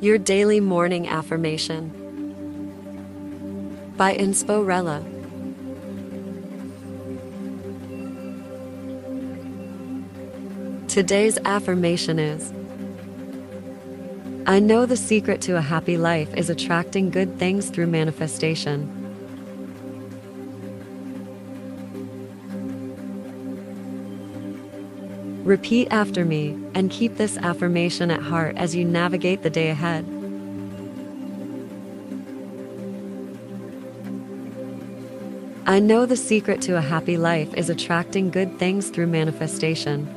Your Daily Morning Affirmation by Insporella. Today's affirmation is I know the secret to a happy life is attracting good things through manifestation. Repeat after me and keep this affirmation at heart as you navigate the day ahead. I know the secret to a happy life is attracting good things through manifestation.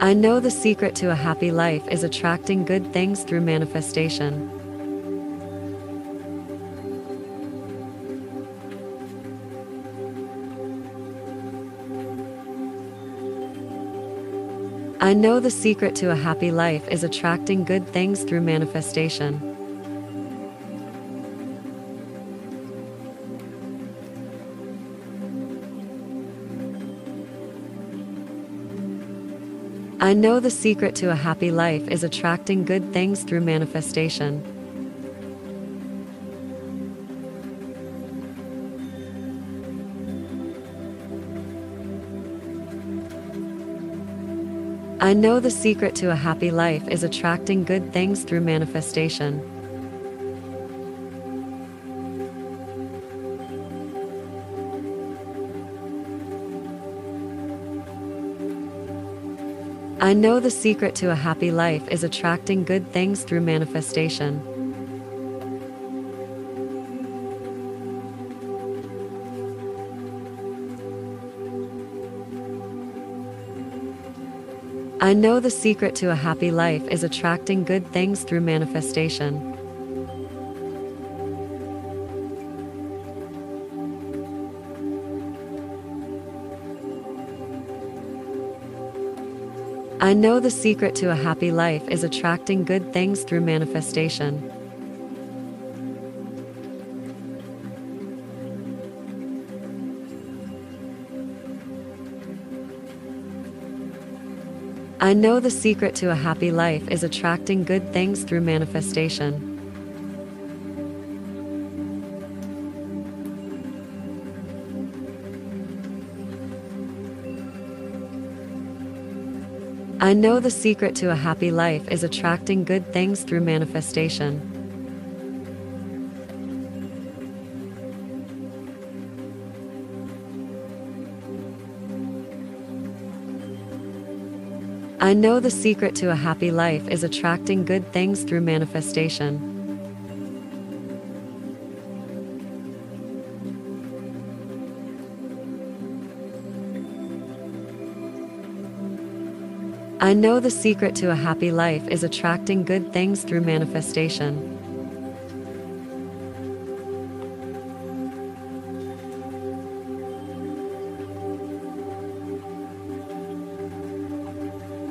I know the secret to a happy life is attracting good things through manifestation. I know the secret to a happy life is attracting good things through manifestation. I know the secret to a happy life is attracting good things through manifestation. I know the secret to a happy life is attracting good things through manifestation. I know the secret to a happy life is attracting good things through manifestation. I know the secret to a happy life is attracting good things through manifestation. I know the secret to a happy life is attracting good things through manifestation. I know the secret to a happy life is attracting good things through manifestation. I know the secret to a happy life is attracting good things through manifestation. I know the secret to a happy life is attracting good things through manifestation. I know the secret to a happy life is attracting good things through manifestation.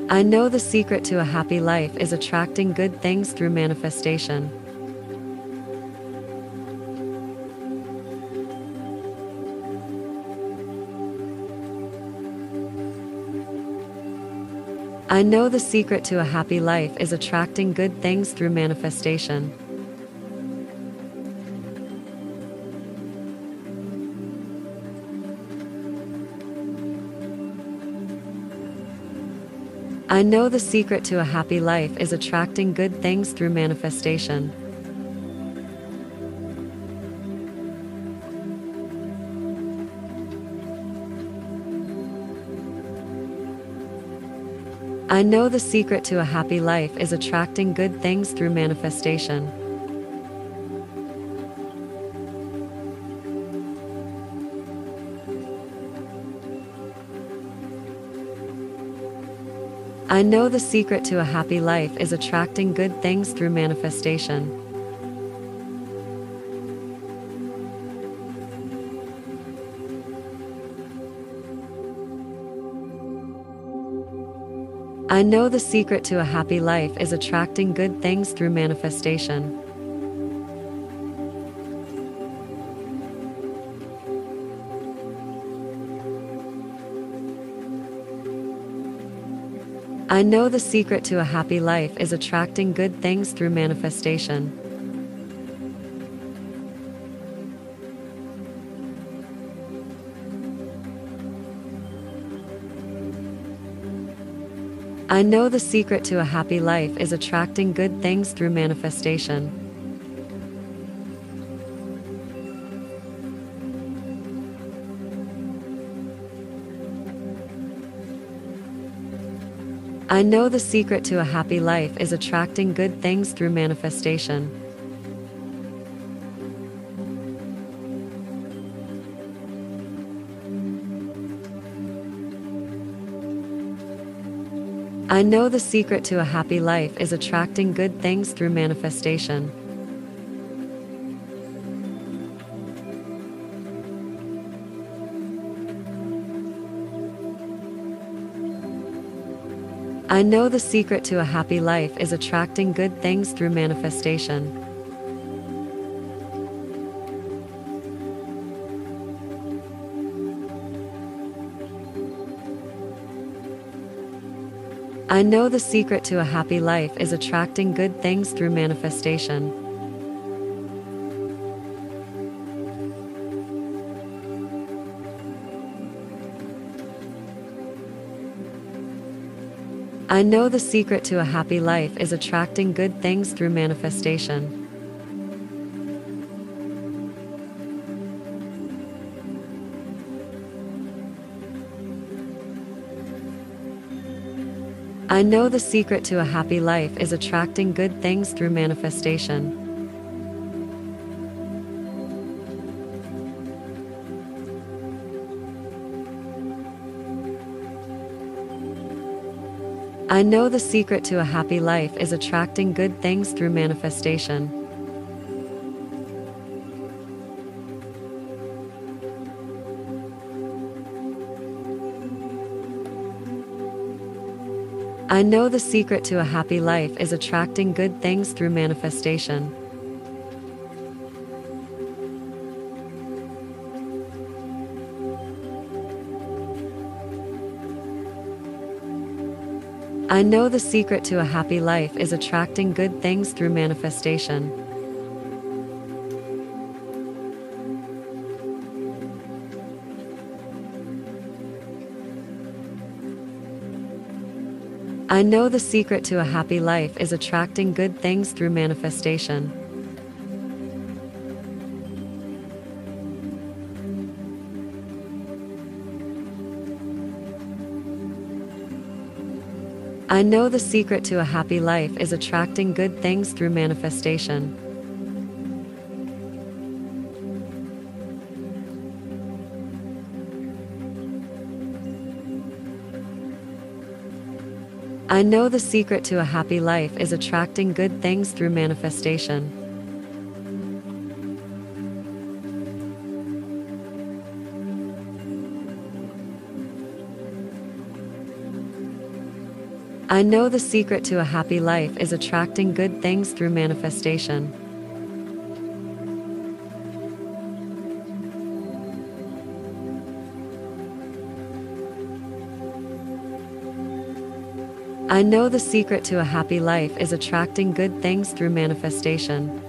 I know the secret to a happy life is attracting good things through manifestation. I know the secret to a happy life is attracting good things through manifestation. I know the secret to a happy life is attracting good things through manifestation. I know the secret to a happy life is attracting good things through manifestation. I know the secret to a happy life is attracting good things through manifestation. I know the secret to a happy life is attracting good things through manifestation. I know the secret to a happy life is attracting good things through manifestation. I know the secret to a happy life is attracting good things through manifestation. I know the secret to a happy life is attracting good things through manifestation. I know the secret to a happy life is attracting good things through manifestation. I know the secret to a happy life is attracting good things through manifestation. I know the secret to a happy life is attracting good things through manifestation. I know the secret to a happy life is attracting good things through manifestation. I know the secret to a happy life is attracting good things through manifestation. I know the secret to a happy life is attracting good things through manifestation. I know the secret to a happy life is attracting good things through manifestation. I know the secret to a happy life is attracting good things through manifestation. I know the secret to a happy life is attracting good things through manifestation. I know the secret to a happy life is attracting good things through manifestation. I know the secret to a happy life is attracting good things through manifestation. I know the secret to a happy life is attracting good things through manifestation. I know the secret to a happy life is attracting good things through manifestation.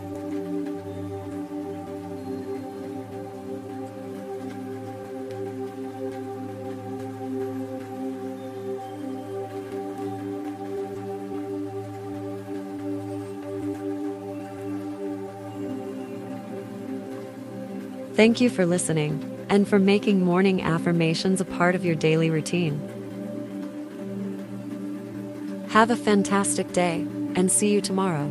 Thank you for listening and for making morning affirmations a part of your daily routine. Have a fantastic day and see you tomorrow.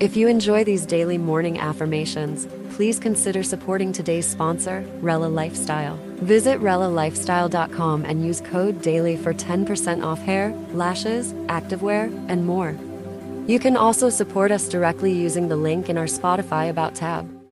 If you enjoy these daily morning affirmations, please consider supporting today's sponsor, Rella Lifestyle. Visit RellaLifestyle.com and use code DAILY for 10% off hair, lashes, activewear, and more. You can also support us directly using the link in our Spotify About tab.